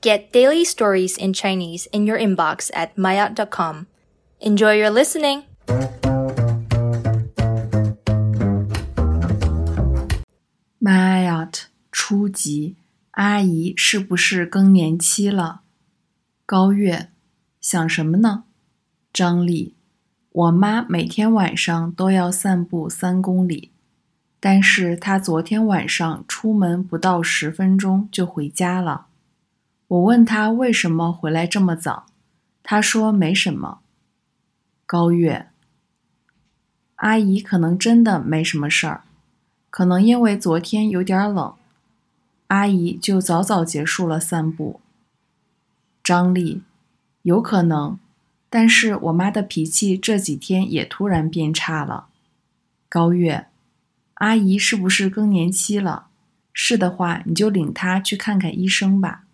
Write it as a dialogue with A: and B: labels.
A: Get daily stories in Chinese in your inbox at maya.com. Enjoy your listening!
B: Mayat 初级，阿姨是不是更年期了？高月，想什么呢？张丽，我妈每天晚上都要散步三公里，但是她昨天晚上出门不到十分钟就回家了。 我问她为什么回来这么早，她说没什么。高月，阿姨可能真的没什么事儿。可能因为昨天有点冷，阿姨就早早结束了散步。张丽，有可能，但是我妈的脾气这几天也突然变差了。高月，阿姨是不是更年期了？是的话，你就领她去看看医生吧。